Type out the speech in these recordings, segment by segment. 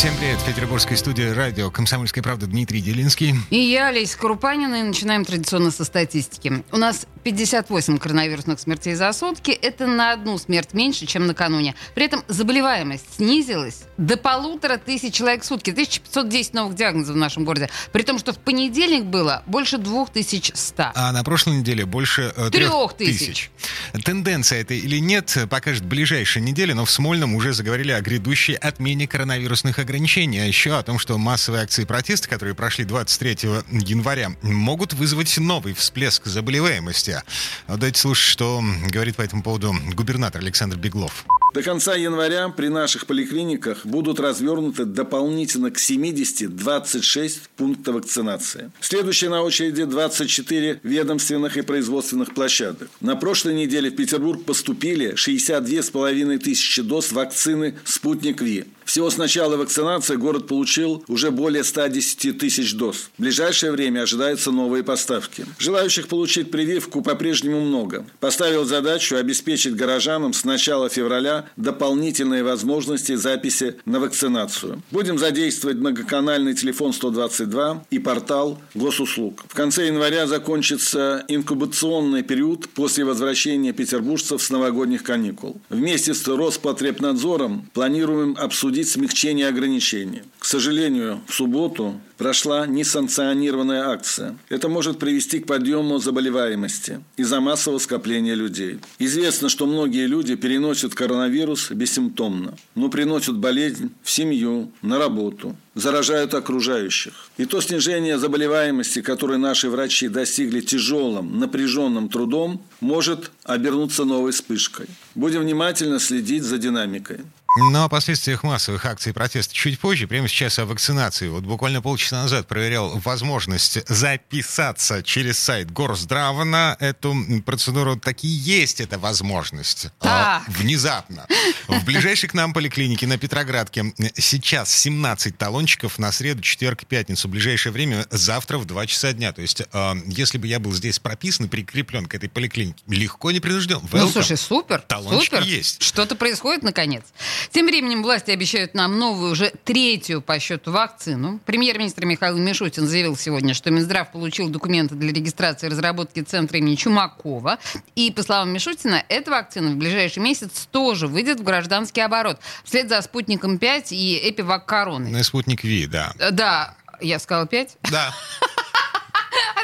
Всем привет. В петербургской студии радио «Комсомольская правда» Дмитрий Делинский. И я, Олеся Крупанина, и начинаем традиционно со статистики. У нас 58 коронавирусных смертей за сутки. Это на одну смерть меньше, чем накануне. При этом заболеваемость снизилась до полутора тысяч человек в сутки. 1510 новых диагнозов в нашем городе. При том, что в понедельник было больше 2100. А на прошлой неделе больше э, трех тысяч. Тенденция это или нет, покажет ближайшая неделя, но в Смольном уже заговорили о грядущей отмене коронавирусных ограничений, а еще о том, что массовые акции протеста, которые прошли 23 января, могут вызвать новый всплеск заболеваемости. Давайте слушать, что говорит по этому поводу губернатор Александр Беглов. До конца января при наших поликлиниках будут развернуты дополнительно к 70 26 пунктов вакцинации. Следующие на очереди 24 ведомственных и производственных площадок. На прошлой неделе в Петербург поступили 62,5 тысячи доз вакцины «Спутник Ви». Всего с начала вакцинации город получил уже более 110 тысяч доз. В ближайшее время ожидаются новые поставки. Желающих получить прививку по-прежнему много. Поставил задачу обеспечить горожанам с начала февраля дополнительные возможности записи на вакцинацию. Будем задействовать многоканальный телефон 122 и портал госуслуг. В конце января закончится инкубационный период после возвращения петербуржцев с новогодних каникул. Вместе с Роспотребнадзором планируем обсудить обсудить смягчение ограничений. К сожалению, в субботу прошла несанкционированная акция. Это может привести к подъему заболеваемости из-за массового скопления людей. Известно, что многие люди переносят коронавирус бессимптомно, но приносят болезнь в семью, на работу, заражают окружающих. И то снижение заболеваемости, которое наши врачи достигли тяжелым, напряженным трудом, может обернуться новой вспышкой. Будем внимательно следить за динамикой. Но о последствиях массовых акций протеста чуть позже. Прямо сейчас о вакцинации. Вот буквально полчаса назад проверял возможность записаться через сайт Горздрава на эту процедуру. Таки есть эта возможность. А, внезапно. В ближайшей к нам поликлинике на Петроградке сейчас 17 талончиков на среду, четверг и пятницу. В ближайшее время завтра в 2 часа дня. То есть, э, если бы я был здесь прописан и прикреплен к этой поликлинике, легко не принужден. Welcome. Ну, слушай, супер. Талончики супер. есть. Что-то происходит, наконец. Тем временем власти обещают нам новую, уже третью по счету вакцину. Премьер-министр Михаил Мишутин заявил сегодня, что Минздрав получил документы для регистрации и разработки центра имени Чумакова. И, по словам Мишутина, эта вакцина в ближайший месяц тоже выйдет в гражданский оборот. Вслед за «Спутником 5» и «Эпивак Короной». Ну и «Спутник Ви», да. Да, я сказала 5? Да.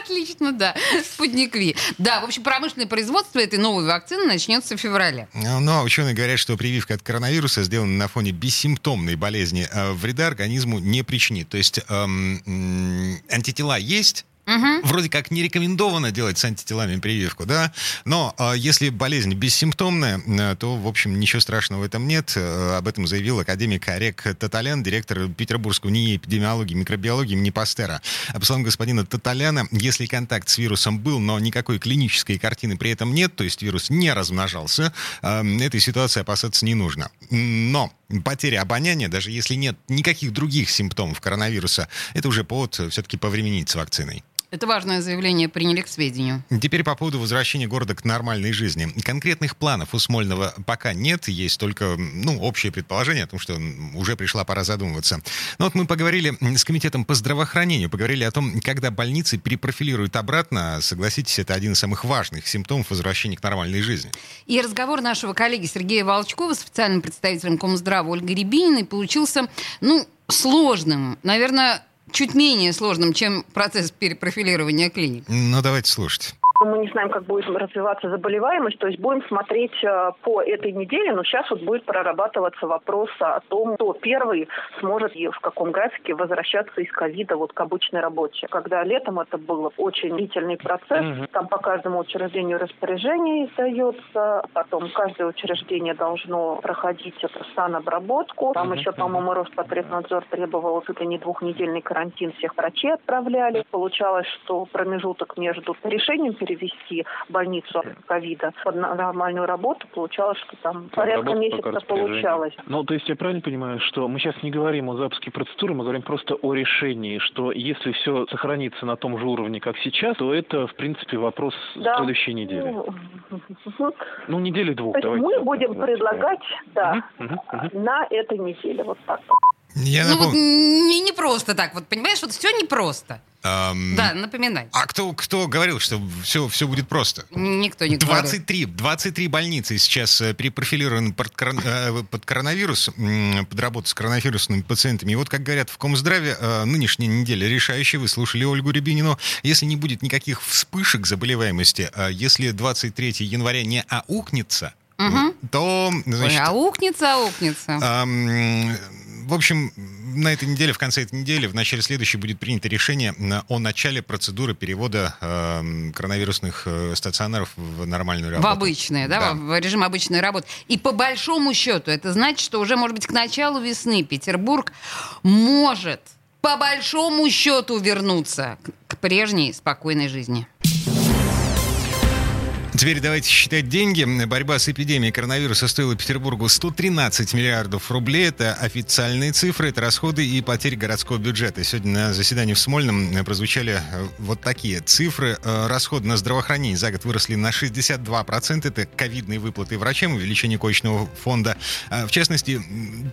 Отлично, да. Спутник Ви. Да, в общем, промышленное производство этой новой вакцины начнется в феврале. Ну, ну а ученые говорят, что прививка от коронавируса, сделанная на фоне бессимптомной болезни, э, вреда организму не причинит. То есть эм, антитела есть, Угу. Вроде как не рекомендовано делать с антителами прививку, да, но э, если болезнь бессимптомная, э, то, в общем, ничего страшного в этом нет. Э, об этом заявил академик Олег Таталян, директор Петербургского НИИ эпидемиологии и микробиологии имени Пастера. А по словам господина Таталяна, если контакт с вирусом был, но никакой клинической картины при этом нет, то есть вирус не размножался, э, этой ситуации опасаться не нужно. Но потеря обоняния, даже если нет никаких других симптомов коронавируса, это уже повод все-таки повременить с вакциной. Это важное заявление приняли к сведению. Теперь по поводу возвращения города к нормальной жизни. Конкретных планов у Смольного пока нет, есть только ну, общее предположение о том, что уже пришла пора задумываться. Но вот мы поговорили с комитетом по здравоохранению, поговорили о том, когда больницы перепрофилируют обратно. Согласитесь, это один из самых важных симптомов возвращения к нормальной жизни. И разговор нашего коллеги Сергея Волчкова с специальным представителем Комздрава Ольгой Рябининой получился, ну, сложным. Наверное, чуть менее сложным, чем процесс перепрофилирования клиник. Ну, давайте слушать. Мы не знаем, как будет развиваться заболеваемость, то есть будем смотреть э, по этой неделе, но сейчас вот будет прорабатываться вопрос о том, кто первый сможет и в каком графике возвращаться из ковида вот к обычной работе. Когда летом это был очень длительный процесс, угу. там по каждому учреждению распоряжение издается, потом каждое учреждение должно проходить эту санобработку, там угу. еще, по-моему, Роспотребнадзор требовал это не двухнедельный карантин, всех врачей отправляли. Получалось, что промежуток между решением перевести больницу от ковида под нормальную работу, получалось, что там порядка месяца получалось. Ну, то есть я правильно понимаю, что мы сейчас не говорим о запуске процедуры, мы говорим просто о решении, что если все сохранится на том же уровне, как сейчас, то это, в принципе, вопрос да. следующей недели. Ну, ну недели двух. То есть мы будем предлагать, да, угу, угу. на этой неделе вот так. Я ну напом... вот не, не просто так, вот понимаешь, вот все непросто. Um, да, напоминай. А кто, кто говорил, что все, все будет просто? Никто не 23, говорил. 23 больницы сейчас э, перепрофилированы под, э, под коронавирус, под работу с коронавирусными пациентами. И вот, как говорят в Комздраве, э, нынешняя неделя решающая. Вы слушали Ольгу Рябинину. Если не будет никаких вспышек заболеваемости, если 23 января не аукнется, угу. то... Значит, Ой, аукнется, аукнется. Эм, в общем, на этой неделе, в конце этой недели, в начале следующей будет принято решение о начале процедуры перевода э, коронавирусных стационаров в нормальную работу. В обычные, да, да. В, режим обычной работы. И по большому счету это значит, что уже, может быть, к началу весны Петербург может по большому счету вернуться к прежней спокойной жизни. Теперь давайте считать деньги. Борьба с эпидемией коронавируса стоила Петербургу 113 миллиардов рублей. Это официальные цифры, это расходы и потери городского бюджета. Сегодня на заседании в Смольном прозвучали э, вот такие цифры. Э, расходы на здравоохранение за год выросли на 62%. Это ковидные выплаты врачам, увеличение коечного фонда. В частности,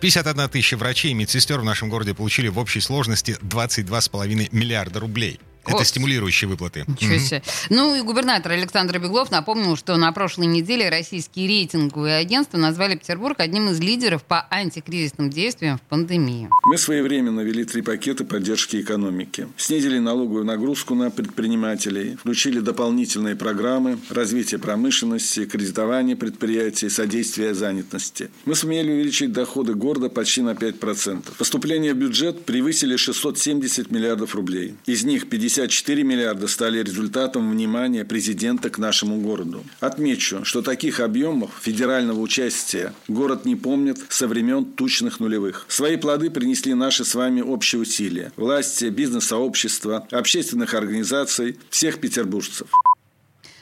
51 тысяча врачей и медсестер в нашем городе получили в общей сложности 22,5 миллиарда рублей. Это вот. стимулирующие выплаты. Ничего себе. Mm-hmm. Ну и губернатор Александр Беглов напомнил, что на прошлой неделе российские рейтинговые агентства назвали Петербург одним из лидеров по антикризисным действиям в пандемии. Мы своевременно ввели три пакета поддержки экономики. Снизили налоговую нагрузку на предпринимателей, включили дополнительные программы развития промышленности, кредитования предприятий, содействия занятости. Мы сумели увеличить доходы города почти на 5%. Поступления в бюджет превысили 670 миллиардов рублей. Из них 50 54 миллиарда стали результатом внимания президента к нашему городу. Отмечу, что таких объемов федерального участия город не помнит со времен тучных нулевых. Свои плоды принесли наши с вами общие усилия. Власти, бизнес-сообщества, общественных организаций, всех петербуржцев.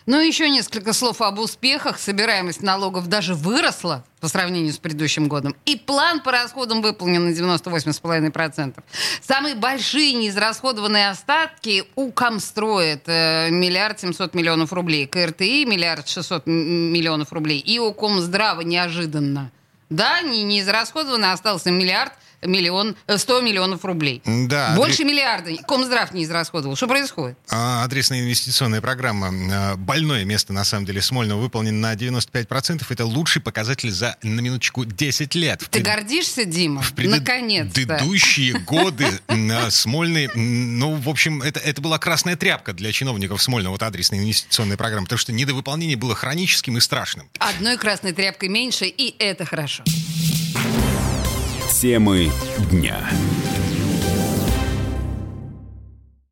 Ну и еще несколько слов об успехах. Собираемость налогов даже выросла по сравнению с предыдущим годом. И план по расходам выполнен на 98,5%. Самые большие неизрасходованные остатки у Комстроит э, миллиард семьсот миллионов рублей, КРТИ миллиард шестьсот миллионов рублей и у Комздрава неожиданно. Да, не, не израсходованно, остался миллиард миллион, 100 э, миллионов рублей. Да. Больше адре... миллиарда. Комздрав не израсходовал. Что происходит? А, адресная инвестиционная программа. А, больное место, на самом деле, Смольного выполнен на 95%. Это лучший показатель за, на минуточку, 10 лет. Ты пред... гордишься, Дима? В пред... Наконец-то. предыдущие годы Смольный, ну, в общем, это, это была красная тряпка для чиновников Смольного, вот адресная инвестиционная программа, потому что недовыполнение было хроническим и страшным. Одной красной тряпкой меньше, и это хорошо. Темы дня.